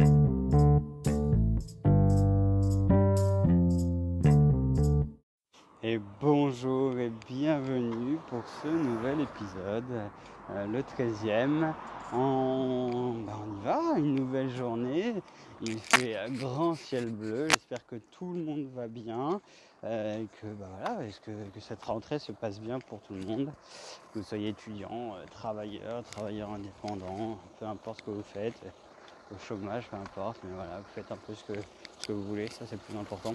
Et bonjour et bienvenue pour ce nouvel épisode, euh, le 13e. On, bah, on y va, une nouvelle journée. Il fait un grand ciel bleu. J'espère que tout le monde va bien. Euh, et que, bah, voilà, que, cette rentrée se passe bien pour tout le monde? Que vous soyez étudiant, euh, travailleur, travailleur indépendant, peu importe ce que vous faites, au chômage, peu importe. Mais voilà, vous faites un peu ce que, vous voulez. Ça, c'est le plus important.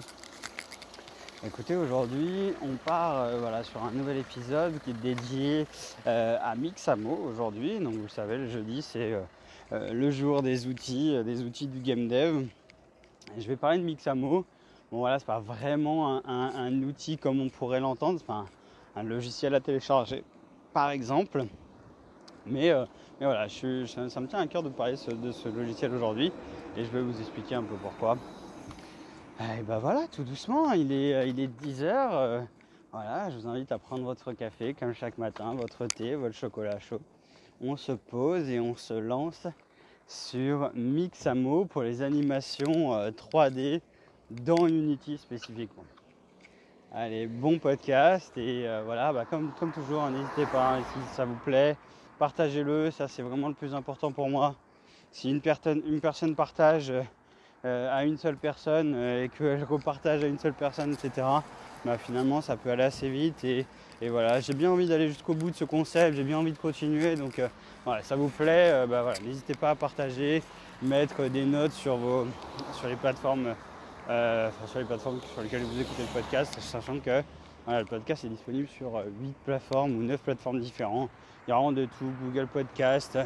Écoutez, aujourd'hui, on part euh, voilà, sur un nouvel épisode qui est dédié euh, à Mixamo aujourd'hui. Donc, vous savez, le jeudi, c'est euh, le jour des outils, des outils du game dev. Je vais parler de Mixamo. Bon, voilà, c'est pas vraiment un, outil comme on pourrait l'entendre, c'est pas un, logiciel à télécharger, par exemple. Mais, mais voilà, ça me tient à cœur de parler de ce logiciel aujourd'hui et je vais vous expliquer un peu pourquoi. Et ben voilà, tout doucement, il est, euh, il est 10 heures. Euh, voilà, je vous invite à prendre votre café comme chaque matin, votre thé, votre chocolat chaud. On se pose et on se lance sur Mixamo pour les animations euh, 3D dans Unity spécifiquement. Allez, bon podcast et euh, voilà, bah comme, comme toujours, n'hésitez pas, hein, si ça vous plaît, partagez-le, ça c'est vraiment le plus important pour moi. Si une, personne, une personne partage euh, à une seule personne euh, et que je repartage à une seule personne, etc., bah, finalement ça peut aller assez vite. Et, et voilà, j'ai bien envie d'aller jusqu'au bout de ce concept, j'ai bien envie de continuer. Donc euh, voilà, ça vous plaît, bah, voilà, n'hésitez pas à partager, mettre des notes sur, vos, sur les plateformes. Euh, sur les plateformes sur lesquelles vous écoutez le podcast, sachant que voilà, le podcast est disponible sur 8 plateformes ou 9 plateformes différentes. Il y a vraiment de tout, Google Podcast,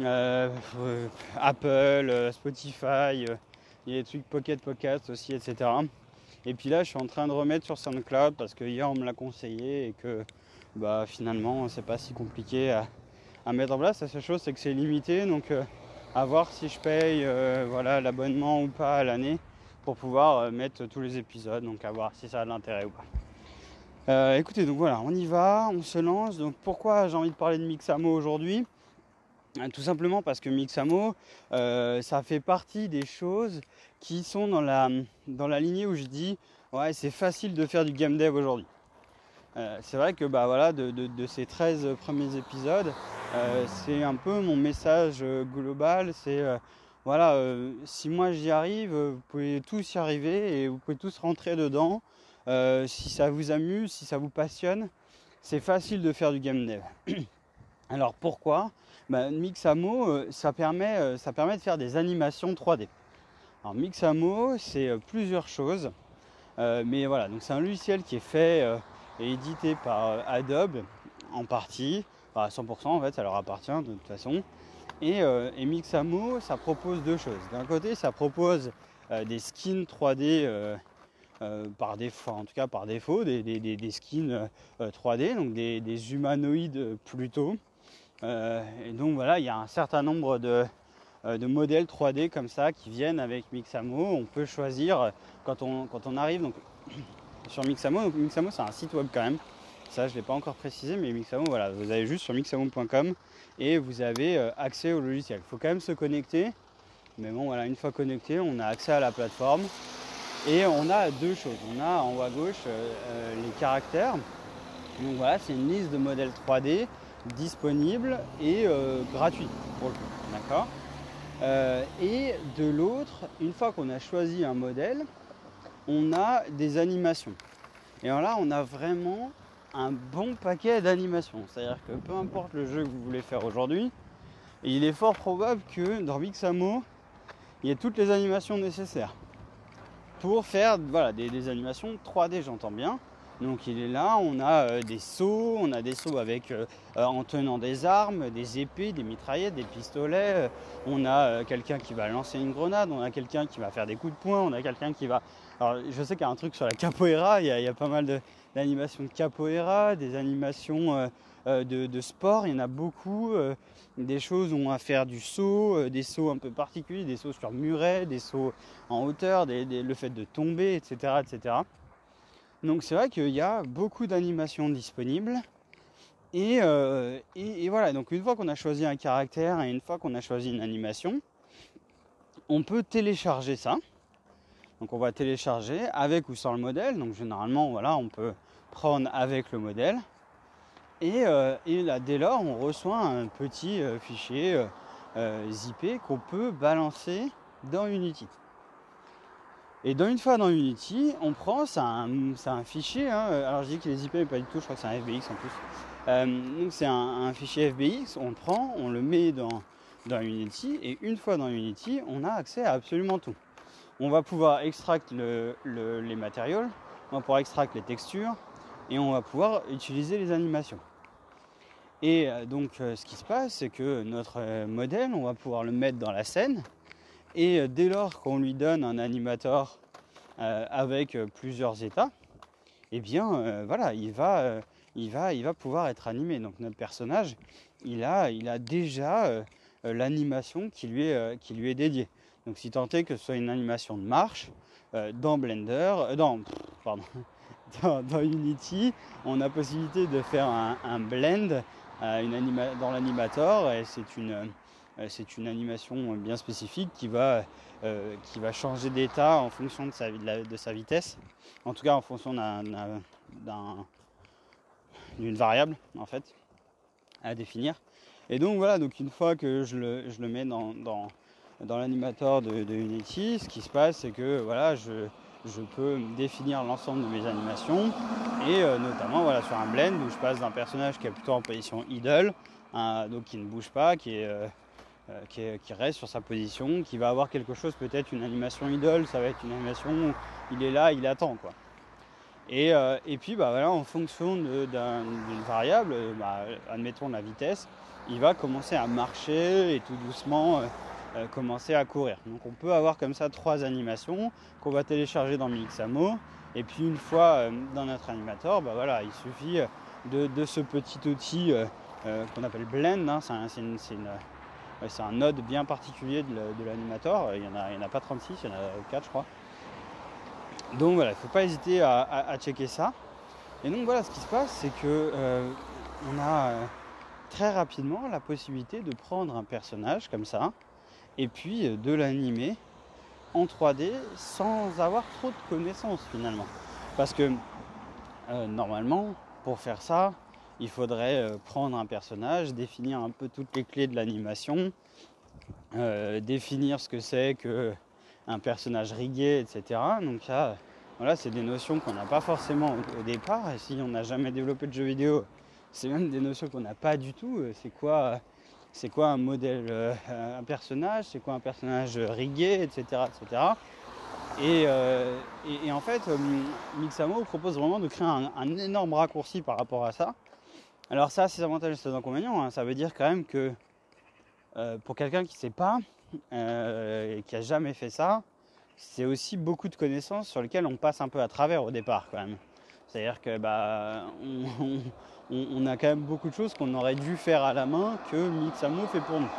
euh, Apple, euh, Spotify, euh, il y a des trucs Pocket Podcast aussi, etc. Et puis là, je suis en train de remettre sur SoundCloud parce que hier on me l'a conseillé et que bah, finalement c'est pas si compliqué à, mettre en place. La seule chose c'est que c'est limité, donc euh, à voir si je paye euh, voilà, l'abonnement ou pas à l'année pour pouvoir euh, mettre tous les épisodes, donc à voir si ça a de l'intérêt ou pas. Euh, écoutez, donc voilà, on y va, on se lance. Donc pourquoi j'ai envie de parler de Mixamo aujourd'hui? Tout simplement parce que Mixamo, euh, ça fait partie des choses qui sont dans la, dans lignée où je dis ouais c'est facile de faire du game dev aujourd'hui. Euh, c'est vrai que bah, voilà, de, ces 13 premiers épisodes, euh, c'est un peu mon message global, c'est euh, voilà, euh, si moi j'y arrive, vous pouvez tous y arriver et vous pouvez tous rentrer dedans. Euh, si ça vous amuse, si ça vous passionne, c'est facile de faire du game dev. Alors pourquoi? Bah, Mixamo, euh, ça, permet, euh, ça permet de faire des animations 3D. Alors Mixamo, c'est plusieurs choses. mais voilà, donc c'est un logiciel qui est fait et édité par Adobe en partie, à 100% en fait, ça leur appartient de toute façon. Et Mixamo, ça propose deux choses. D'un côté, ça propose des skins 3D euh, par défaut, en tout cas par défaut, des, skins euh, 3D, donc des, des, humanoïdes plutôt. Euh, et donc voilà, il y a un certain nombre de, euh, modèles 3D comme ça qui viennent avec Mixamo. On peut choisir quand on, quand on arrive donc, sur Mixamo. Mixamo, c'est un site web quand même. Ça, je ne l'ai pas encore précisé, mais Mixamo, voilà, vous allez juste sur mixamo.com et vous avez euh, accès au logiciel. Il faut quand même se connecter. Mais bon, voilà, une fois connecté, on a accès à la plateforme. Et on a deux choses. On a en haut à gauche euh, les caractères. Donc voilà, c'est une liste de modèles 3D disponible et euh, gratuit pour le coup. D'accord? Euh, Et de l'autre, une fois qu'on a choisi un modèle, on a des animations. Et alors là, on a vraiment un bon paquet d'animations. C'est-à-dire que peu importe le jeu que vous voulez faire aujourd'hui, il est fort probable que dans Mixamo, il y ait toutes les animations nécessaires pour faire voilà, des, animations 3D, j'entends bien. Donc il est là, on a euh, des sauts, on a des sauts avec euh, en tenant des armes, des épées, des mitraillettes, des pistolets, euh, on a euh, quelqu'un qui va lancer une grenade, on a quelqu'un qui va faire des coups de poing, on a quelqu'un qui va... Alors je sais qu'il y a un truc sur la capoeira, il y a, pas mal d'animations de, capoeira, des animations euh, euh, de, de, sport, il y en a beaucoup, des choses où on va faire du saut, des sauts un peu particuliers, des sauts sur muret, des sauts en hauteur, des, le fait de tomber, etc. etc. Donc c'est vrai qu'il y a beaucoup d'animations disponibles. Et, euh, et, et, voilà, donc une fois qu'on a choisi un caractère et une fois qu'on a choisi une animation, on peut télécharger ça. Donc on va télécharger avec ou sans le modèle. Donc généralement, voilà, on peut prendre avec le modèle. Et, euh, là, dès lors, on reçoit un petit euh, fichier euh, zippé qu'on peut balancer dans Unity. Et dans une fois dans Unity, on prend, c'est un, fichier, hein. alors je dis qu'il est zippé, mais pas du tout, je crois que c'est un FBX en plus. donc c'est un, fichier FBX, on le prend, on le met dans, dans Unity, et une fois dans Unity, on a accès à absolument tout. On va pouvoir extraire les matériaux, on va pouvoir extraire les textures, et on va pouvoir utiliser les animations. Et euh, donc euh, ce qui se passe, c'est que notre euh, modèle, on va pouvoir le mettre dans la scène. Et dès lors qu'on lui donne un animateur avec plusieurs états, eh bien voilà, il va, il, va, il va pouvoir être animé. Donc notre personnage, il a, il a déjà l'animation qui, lui est, qui lui est dédiée. Donc si tant est que ce soit une animation de marche, dans Blender, dans, pardon, dans, Unity, on a possibilité de faire un, blend euh, dans l'animator et c'est une, euh, une animation bien spécifique qui va, euh, qui va changer d'état en fonction de sa, de, sa, vitesse, en tout cas en fonction d'une variable en fait à définir. Et donc voilà, donc une fois que je le, je le mets dans, dans, dans l'animator de, de, Unity, ce qui se passe c'est que voilà, je, je peux définir l'ensemble de mes animations et euh, notamment voilà, sur un blend où je passe d'un personnage qui est plutôt en position idle, donc qui ne bouge pas, euh, euh, qui, qui, reste sur sa position, qui va avoir quelque chose, peut-être une animation idle, ça va être une animation où il est là, il attend quoi. Et, et puis bah, voilà, en fonction d'une variable, bah, admettons la vitesse, il va commencer à marcher et tout doucement euh, commencer à courir. Donc on peut avoir comme ça trois animations qu'on va télécharger dans Mixamo. Et puis une fois euh, dans notre animateur, bah voilà, il suffit de, ce petit outil euh, qu'on appelle Blend. Hein. c'est un node bien particulier de l'animateur. Il n'y en, a, en a pas 36, il y en a 4 je crois. Donc voilà, il ne faut pas hésiter à, à, checker ça. Et donc voilà, ce qui se passe, c'est que on a très rapidement la possibilité de prendre un personnage comme ça, et puis euh, de l'animer en 3D sans avoir trop de connaissances finalement. Parce que euh, normalement, pour faire ça, il faudrait euh, prendre un personnage, définir un peu toutes les clés de l'animation, définir ce que c'est que un personnage rigué, etc. Donc ça, voilà, c'est des notions qu'on n'a pas forcément au, départ. Et si on n'a jamais développé de jeux vidéo, c'est même des notions qu'on n'a pas du tout. C'est quoi c'est quoi un modèle, euh, un personnage, c'est quoi un personnage rigué, etc. etc. Euh, et, en fait, euh, Mixamo propose vraiment de créer un, énorme raccourci par rapport à ça. Alors ça, c'est avantages et ses inconvénients. Hein. Ça veut dire quand même que pour quelqu'un qui ne sait pas et qui a jamais fait ça, c'est aussi beaucoup de connaissances sur lesquelles on passe un peu à travers au départ quand même. C'est-à-dire que bah, on, a quand même beaucoup de choses qu'on aurait dû faire à la main que Mixamo fait pour nous.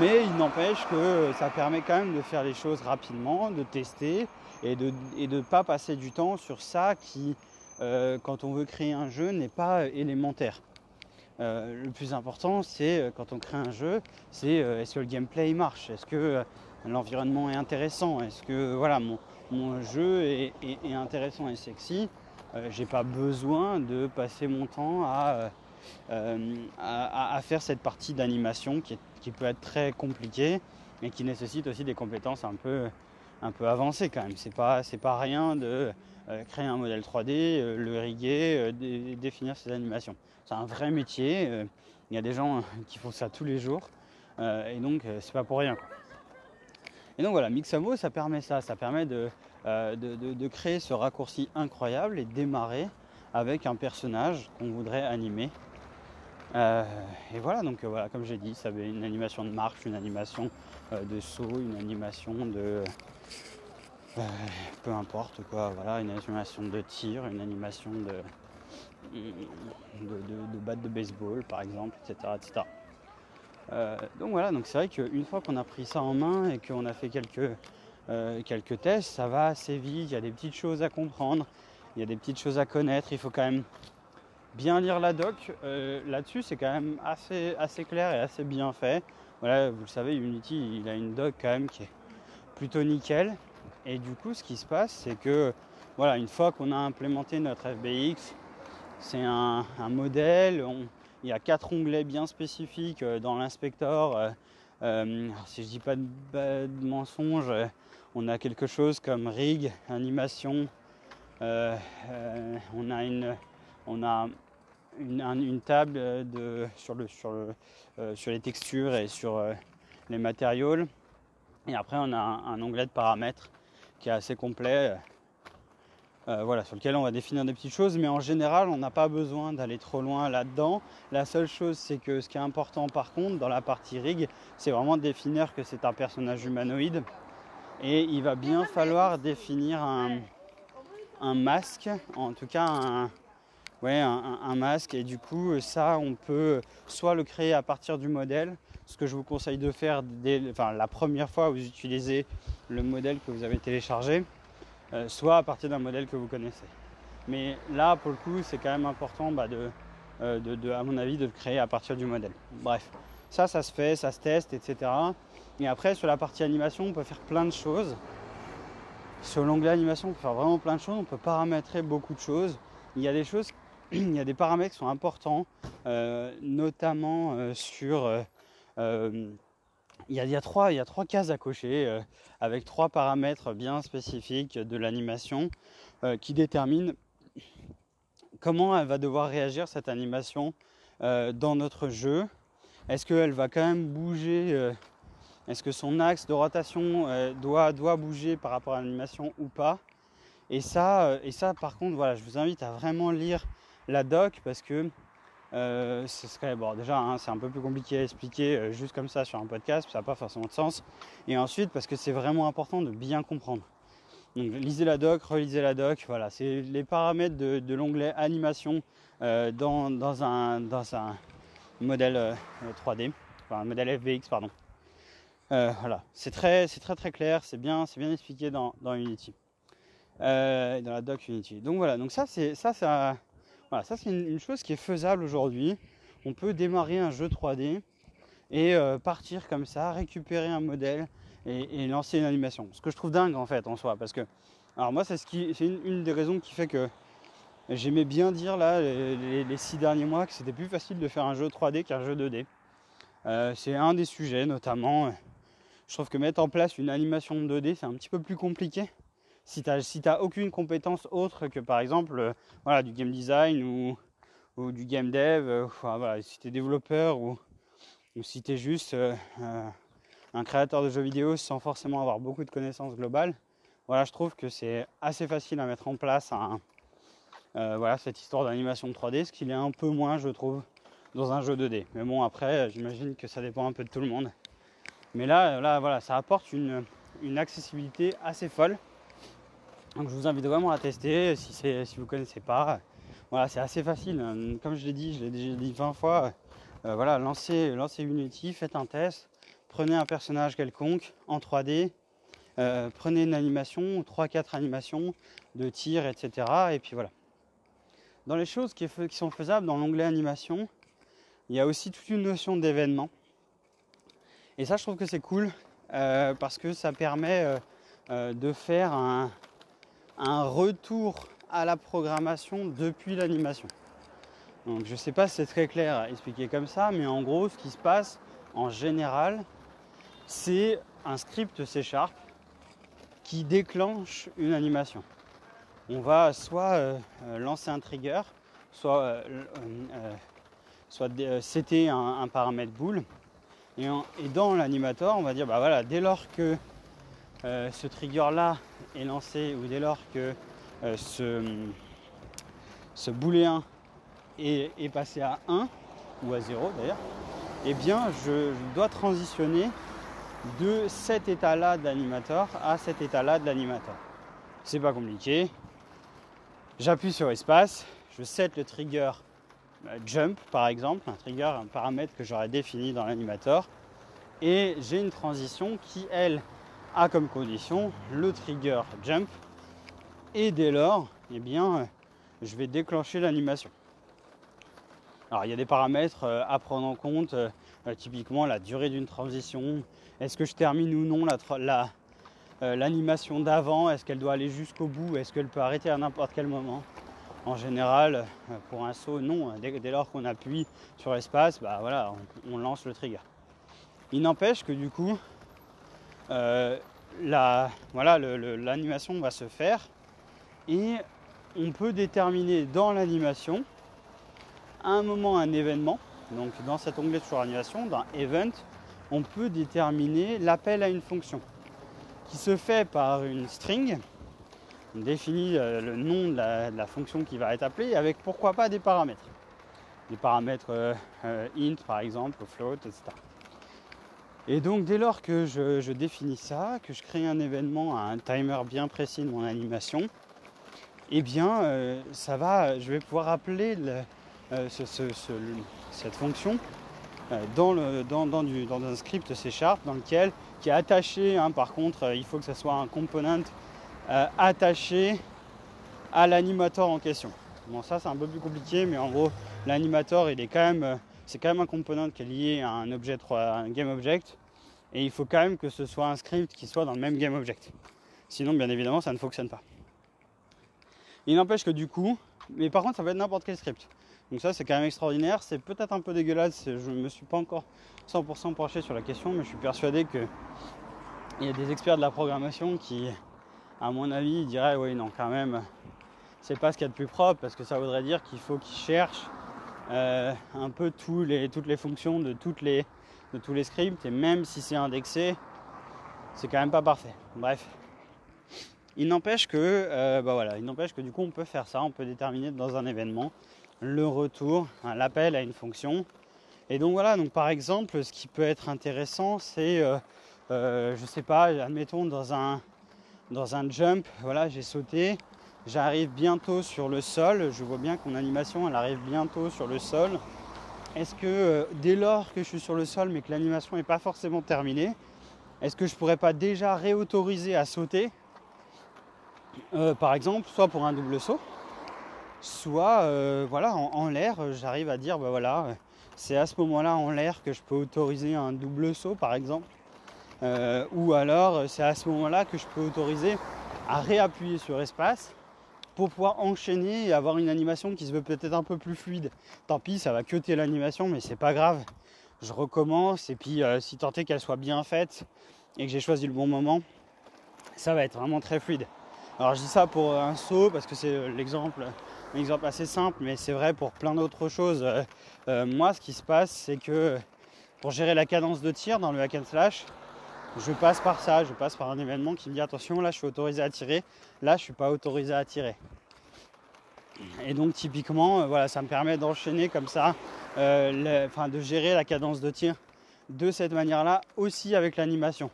Mais il n'empêche que ça permet quand même de faire les choses rapidement, de tester et de ne pas passer du temps sur ça qui, euh, quand on veut créer un jeu, n'est pas élémentaire. Euh, le plus important, c'est euh, quand on crée un jeu, c'est est-ce que le gameplay marche, est-ce que l'environnement est intéressant, est-ce que voilà mon, jeu est, intéressant et sexy? Euh, j'ai pas besoin de passer mon temps à, euh, à, faire cette partie d'animation qui, peut être très compliquée et qui nécessite aussi des compétences un peu, un peu avancées quand même. C'est pas, c'est pas rien de euh, créer un modèle 3D, le riguer, définir ses animations. C'est un vrai métier. Il y a des gens qui font ça tous les jours et donc c'est pas pour rien. Et donc voilà, Mixamo, ça permet ça, ça permet de, euh, de, créer ce raccourci incroyable et démarrer avec un personnage qu'on voudrait animer. Euh, et voilà, donc euh, voilà, comme j'ai dit, ça avait une animation de marche, une animation de saut, une animation de. peu importe quoi, voilà, une animation de tir, une animation de, de, batte de baseball par exemple, etc. etc. donc voilà, donc c'est vrai qu'une fois qu'on a pris ça en main et qu'on a fait quelques, euh, quelques tests, ça va assez vite, il y a des petites choses à comprendre, il y a des petites choses à connaître, il faut quand même bien lire la doc. Euh, là-dessus, c'est quand même assez, assez clair et assez bien fait. voilà, vous le savez, Unity, il a une doc quand même qui est plutôt nickel. Et du coup, ce qui se passe, c'est que voilà, une fois qu'on a implémenté notre FBX, c'est un, modèle. il y a quatre onglets bien spécifiques euh, dans l'inspecteur. Euh, euh, si je dis pas de, de mensonge, on a quelque chose comme rig, animation. on a une, on a une, table de, sur, le, sur les textures et sur les matériaux. Et après, on a un onglet de paramètres qui est assez complet. Euh, voilà, sur lequel on va définir des petites choses, mais en général, on n'a pas besoin d'aller trop loin là-dedans. La seule chose, c'est que ce qui est important par contre dans la partie rig, c'est vraiment de définir que c'est un personnage humanoïde. Et il va bien falloir définir un, masque, en tout cas un, masque. Et du coup, ça, on peut soit le créer à partir du modèle, ce que je vous conseille de faire dès, la première fois où vous utilisez le modèle que vous avez téléchargé, euh, soit à partir d'un modèle que vous connaissez. Mais là, pour le coup, c'est quand même important bah, euh, de, à mon avis, de le créer à partir du modèle. Bref, ça, ça se fait, ça se teste, etc. Et après, sur la partie animation, on peut faire plein de choses. Sur l'onglet animation, on peut faire vraiment plein de choses. On peut paramétrer beaucoup de choses. Il y a des choses, il y a des paramètres qui sont importants, euh, notamment sur il y, a, trois, cases à cocher euh, avec trois paramètres bien spécifiques de l'animation euh, qui déterminent comment elle va devoir réagir cette animation euh, dans notre jeu. Est-ce qu'elle va quand même bouger Est-ce que son axe de rotation doit, doit bouger par rapport à l'animation ou pas? Et ça, et ça, par contre, voilà, je vous invite à vraiment lire la doc parce que euh, bon déjà hein, c'est un peu plus compliqué à expliquer euh, juste comme ça sur un podcast, ça n'a pas forcément de sens. Et ensuite parce que c'est vraiment important de bien comprendre. Donc lisez la doc, relisez la doc, voilà, c'est les paramètres de, l'onglet animation euh, dans, un, dans un modèle 3D, enfin un modèle FBX pardon. voilà, c'est très, très très clair, c'est bien, bien expliqué dans, dans Unity, dans la doc Unity. Donc voilà, donc ça c'est ça ça voilà, ça c'est une, chose qui est faisable aujourd'hui. On peut démarrer un jeu 3D et euh, partir comme ça, récupérer un modèle et, lancer une animation. Ce que je trouve dingue en fait en soi, parce que alors moi c'est ce qui, une, des raisons qui fait que j'aimais bien dire là les, six derniers mois que c'était plus facile de faire un jeu 3D qu'un jeu 2D. Euh, c'est un des sujets notamment. Je trouve que mettre en place une animation 2D c'est un petit peu plus compliqué si tu n'as aucune compétence autre que par exemple euh, voilà, du game design ou, du game dev, euh, si tu es développeur ou, si tu es juste euh, un créateur de jeux vidéo sans forcément avoir beaucoup de connaissances globales, voilà, je trouve que c'est assez facile à mettre en place voilà, cette histoire d'animation 3D, ce qu'il est un peu moins, je trouve, dans un jeu 2D. Mais bon, après, j'imagine que ça dépend un peu de tout le monde. Mais là, là voilà, ça apporte une accessibilité assez folle donc je vous invite vraiment à tester si, vous ne connaissez pas. Voilà, c'est assez facile. Comme je l'ai dit, je l'ai déjà dit 20 fois. Euh, voilà, lancez, lancez Unity, faites un test, prenez un personnage quelconque en 3D, euh, prenez une animation, 3-4 animations de tir, etc. Et puis voilà. Dans les choses qui, qui sont faisables dans l'onglet animation, il y a aussi toute une notion d'événement. Et ça, je trouve que c'est cool euh, parce que ça permet de faire un, un retour à la programmation depuis l'animation. Donc je ne sais pas si c'est très clair à expliquer comme ça, mais en gros ce qui se passe en général, c'est un script C Sharp qui déclenche une animation. On va soit euh, euh, lancer un trigger, soit, euh, soit setter un, paramètre bool. Et, dans l'animateur, on va dire bah voilà, dès lors que euh, ce trigger là est lancé ou dès lors que euh, ce, ce est, passé à 1 ou à 0 d'ailleurs, eh bien je, dois transitionner de cet état là d'animateur à cet état là de l'animateur. C'est pas compliqué. J'appuie sur espace, je set le trigger euh, jump par exemple, un trigger, un paramètre que j'aurais défini dans l'animateur, et j'ai une transition qui elle comme condition le trigger jump et dès lors, eh bien, je vais déclencher l'animation. Alors il y a des paramètres euh, à prendre en compte. Euh, typiquement la durée d'une transition, est-ce que je termine ou non l'animation d'avant, est-ce qu'elle doit aller jusqu'au bout, est-ce qu'elle peut arrêter à n'importe quel moment? En général, pour un saut, non. Dès, lors qu'on appuie sur l'espace, bah voilà, on, lance le trigger. Il n'empêche que du coup, la, voilà, l'animation va se faire et on peut déterminer dans l'animation un moment, un événement. Donc dans cet onglet sur animation, dans Event, on peut déterminer l'appel à une fonction qui se fait par une string. On définit euh, le nom de la, fonction qui va être appelée avec pourquoi pas des paramètres. Des paramètres euh, euh, int par exemple, float, etc. Et donc dès lors que je, définis ça, que je crée un événement à un timer bien précis de mon animation, eh bien euh, ça va, je vais pouvoir appeler euh, cette fonction euh, dans, le, dans, un script C Sharp dans lequel qui est attaché, hein, par contre il faut que ce soit un component attaché à l'animateur en question. Bon ça c'est un peu plus compliqué mais en gros l'animateur il est quand même c'est quand même un component qui est lié à un objet un game object et il faut quand même que ce soit un script qui soit dans le même game object. Sinon, bien évidemment, ça ne fonctionne pas. Il n'empêche que du coup, mais par contre, ça peut être n'importe quel script. Donc ça, c'est quand même extraordinaire. C'est peut-être un peu dégueulasse. Je ne me suis pas encore 100% penché sur la question, mais je suis persuadé que il y a des experts de la programmation qui, à mon avis, diraient oui, non, quand même, c'est pas ce qu'il y a de plus propre parce que ça voudrait dire qu'il faut qu'ils cherchent euh, un peu toutes les fonctions de tous les scripts et même si c'est indexé, c'est quand même pas parfait. Bref. Il n'empêche que, euh, bah voilà, il n'empêche que du coup on peut faire ça, on peut déterminer dans un événement le retour, l'appel à une fonction. Et donc voilà, donc par exemple, ce qui peut être intéressant, c'est, euh, je sais pas, admettons dans un dans un jump, voilà, j'ai sauté, j'arrive bientôt sur le sol, je vois bien que mon animation elle arrive bientôt sur le sol. Est-ce que euh, dès lors que je suis sur le sol mais que l'animation n'est pas forcément terminée, est-ce que je pourrais pas déjà réautoriser à sauter? Euh, par exemple, soit pour un double saut, soit euh, voilà, en, l'air, j'arrive à dire bah voilà, c'est à ce moment-là en l'air que je peux autoriser un double saut par exemple. ou alors c'est à ce moment-là que je peux autoriser à réappuyer sur espace pouvoir enchaîner et avoir une animation qui se veut peut-être un peu plus fluide. Tant pis, ça va cuter l'animation, mais c'est pas grave. Je recommence et puis euh, si tant est qu'elle soit bien faite et que j'ai choisi le bon moment, ça va être vraiment très fluide. Alors je dis ça pour un saut parce que c'est euh, l'exemple, un exemple assez simple, mais c'est vrai pour plein d'autres choses. Euh, moi, ce qui se passe, c'est que pour gérer la cadence de tir dans le hack and slash, je passe par ça, je passe par un événement qui me dit attention, là je suis autorisé à tirer, là je suis pas autorisé à tirer. Et donc typiquement, euh, voilà, ça me permet d'enchaîner comme ça, euh, de gérer la cadence de tir de cette manière-là aussi avec l'animation.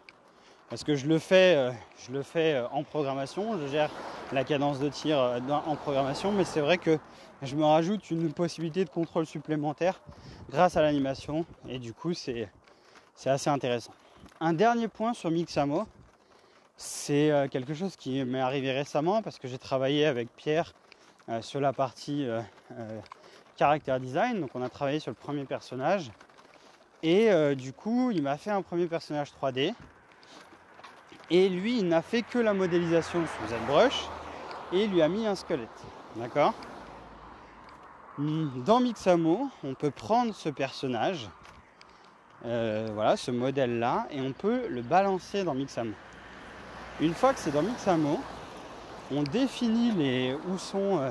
Parce que je le fais, euh, je le fais en programmation, je gère la cadence de tir en programmation, mais c'est vrai que je me rajoute une possibilité de contrôle supplémentaire grâce à l'animation, et du coup c'est assez intéressant. Un dernier point sur Mixamo, c'est euh, quelque chose qui m'est arrivé récemment parce que j'ai travaillé avec Pierre euh, sur la partie euh, caractère design. Donc on a travaillé sur le premier personnage. Et du coup, il m'a fait un premier personnage 3D. Et lui, il n'a fait que la modélisation sous ZBrush et lui a mis un squelette. D'accord? Dans Mixamo, on peut prendre ce personnage euh, voilà, ce modèle-là, et on peut le balancer dans Mixamo. Une fois que c'est dans Mixamo, on définit les, où, sont, euh,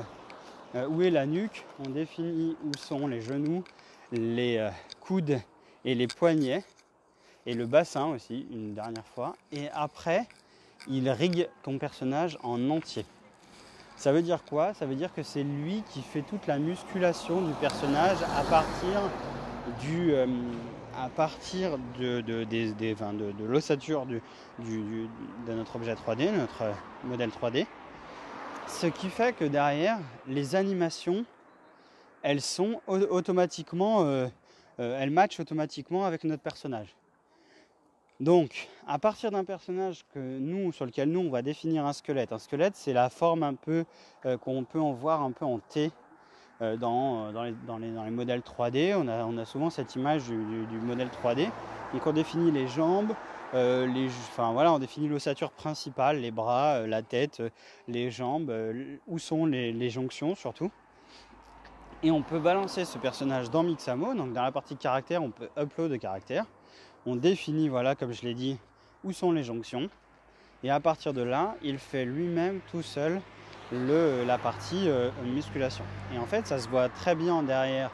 euh, où est la nuque, on définit où sont les genoux, les coudes et les poignets, et le bassin aussi, une dernière fois. Et après, il rigue ton personnage en entier. Ça veut dire quoi? Ça veut dire que c'est lui qui fait toute la musculation du personnage à partir du, à partir de, de, l'ossature de notre objet 3D, notre modèle 3D. Ce qui fait que derrière, les animations, elles sont automatiquement, euh, euh, elles matchent automatiquement avec notre personnage. Donc, à partir d'un personnage que nous, sur lequel nous, on va définir un squelette. Un squelette, c'est la forme un peu euh, qu'on peut en voir un peu en T dans, dans, les, dans, les, modèles 3D, on a, souvent cette image du, modèle 3D. Donc on définit les jambes, les, enfin voilà, on définit l'ossature principale, les bras, la tête, les jambes, où sont les, les, jonctions surtout. Et on peut balancer ce personnage dans Mixamo, donc dans la partie caractère, on peut upload de caractères. On définit, voilà, comme je l'ai dit, où sont les jonctions. Et à partir de là, il fait lui-même tout seul le, la partie euh, musculation. Et en fait, ça se voit très bien derrière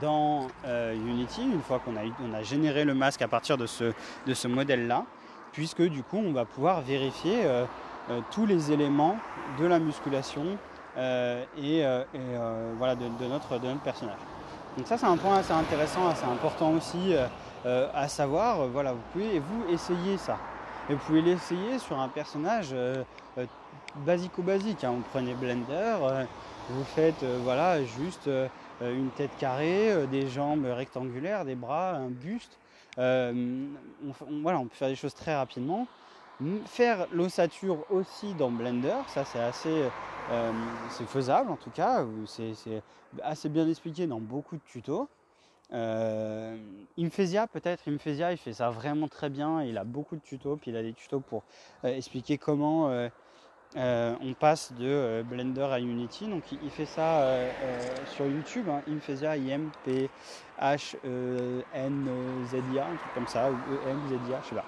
dans euh, Unity, une fois qu'on a, on a généré le masque à partir de ce, de ce modèle-là, puisque du coup, on va pouvoir vérifier euh, tous les éléments de la musculation et, voilà, de, notre, de notre personnage. Donc ça, c'est un point assez intéressant, assez important aussi à savoir. voilà, vous pouvez vous essayer ça. Et vous pouvez l'essayer sur un personnage euh, euh, basico-basique. Hein. Vous prenez Blender, euh, vous faites voilà, juste une tête carrée, des jambes rectangulaires, des bras, un buste. On, voilà, on peut faire des choses très rapidement. Faire l'ossature aussi dans Blender, ça c'est assez c'est faisable en tout cas, c'est assez bien expliqué dans beaucoup de tutos. Euh, peut-être, Imfesia il fait ça vraiment très bien, il a beaucoup de tutos, puis il a des tutos pour euh, expliquer comment euh, on passe de Blender à Unity. Donc il, fait ça sur YouTube, hein, Imfesia, I-M-P-H-E-N-Z-I-A, un truc comme ça, ou E-M-Z-I-A, je sais pas.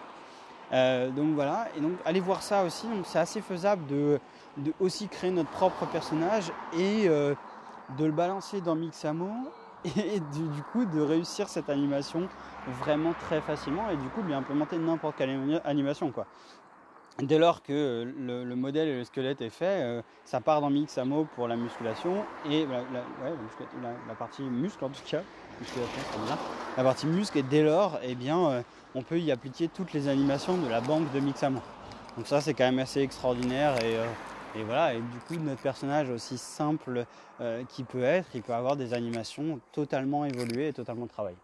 donc voilà, et donc allez voir ça aussi, donc c'est assez faisable de, de, aussi créer notre propre personnage et de le balancer dans Mixamo et du, coup de réussir cette animation vraiment très facilement et du coup de lui implémenter n'importe quelle animation quoi. Dès lors que le, modèle et le squelette est fait, euh, ça part dans Mixamo pour la musculation et la, partie muscle en tout cas, la partie muscle et dès lors, eh bien, euh, on peut y appliquer toutes les animations de la banque de Mixamo. Donc ça c'est quand même assez extraordinaire et euh, et voilà, et du coup, notre personnage, aussi simple euh, qu'il peut être, il peut avoir des animations totalement évoluées et totalement travaillées.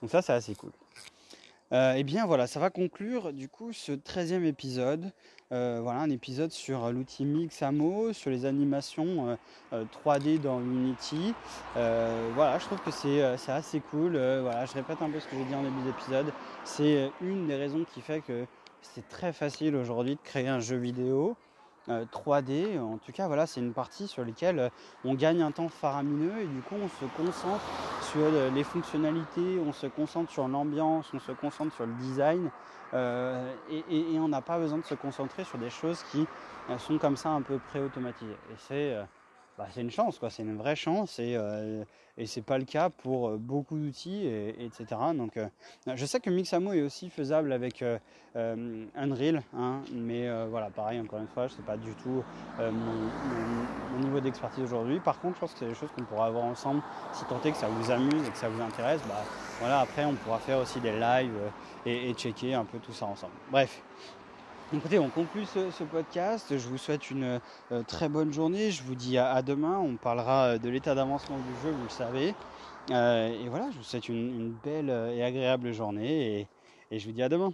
Donc ça, c'est assez cool. Euh, et bien voilà, ça va conclure du coup ce 13e épisode. Euh, voilà, un épisode sur l'outil Mixamo, sur les animations 3D dans Unity. voilà, je trouve que c'est assez cool. voilà, je répète un peu ce que j'ai dit en début d'épisode. C'est une des raisons qui fait que c'est très facile aujourd'hui de créer un jeu vidéo. 3D. Euh, en tout cas, voilà, c'est une partie sur laquelle euh, on gagne un temps faramineux et du coup, on se concentre sur euh, les fonctionnalités, on se concentre sur l'ambiance, on se concentre sur le design et, on n'a pas besoin de se concentrer sur des choses qui sont comme ça un peu pré-automatisées. Bah, c'est une chance, quoi. C'est une vraie chance et, euh, et c'est pas le cas pour euh, beaucoup d'outils, et, etc. Donc, euh, je sais que Mixamo est aussi faisable avec Unreal, hein, mais voilà, pareil, encore une fois, je sais pas du tout mon, niveau d'expertise aujourd'hui. Par contre, je pense que c'est des choses qu'on pourra avoir ensemble si tant est que ça vous amuse et que ça vous intéresse. Bah, voilà, après, on pourra faire aussi des lives et, et checker un peu tout ça ensemble. Bref. Écoutez, on conclut ce, podcast. Je vous souhaite une euh, très bonne journée. Je vous dis à, demain. On parlera euh, de l'état d'avancement du jeu, vous le savez. Euh, et voilà, je vous souhaite une, belle et agréable journée. et je vous dis à demain.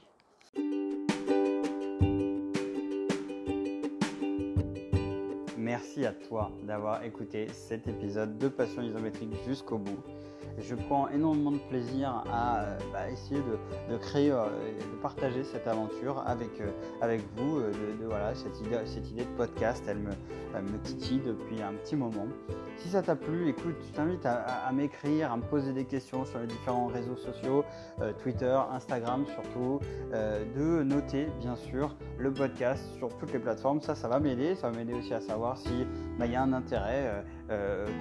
Merci à toi d'avoir écouté cet épisode de Passion isométrique jusqu'au bout je prends énormément de plaisir à euh, bah, essayer de, créer, euh, de partager cette aventure avec, euh, avec vous. De, cette, idée, de podcast, elle me, titille depuis un petit moment. Si ça t'a plu, écoute, je t'invite à, m'écrire, à me poser des questions sur les différents réseaux sociaux, Twitter, Instagram surtout, de noter bien sûr le podcast sur toutes les plateformes. Ça, ça va m'aider. Ça va m'aider aussi à savoir si bah, y a un intérêt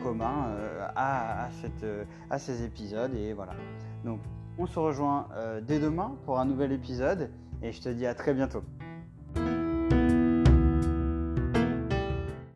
commun à, cette, à ces épisodes. Et voilà. Donc, on se rejoint dès demain pour un nouvel épisode. Et je te dis à très bientôt.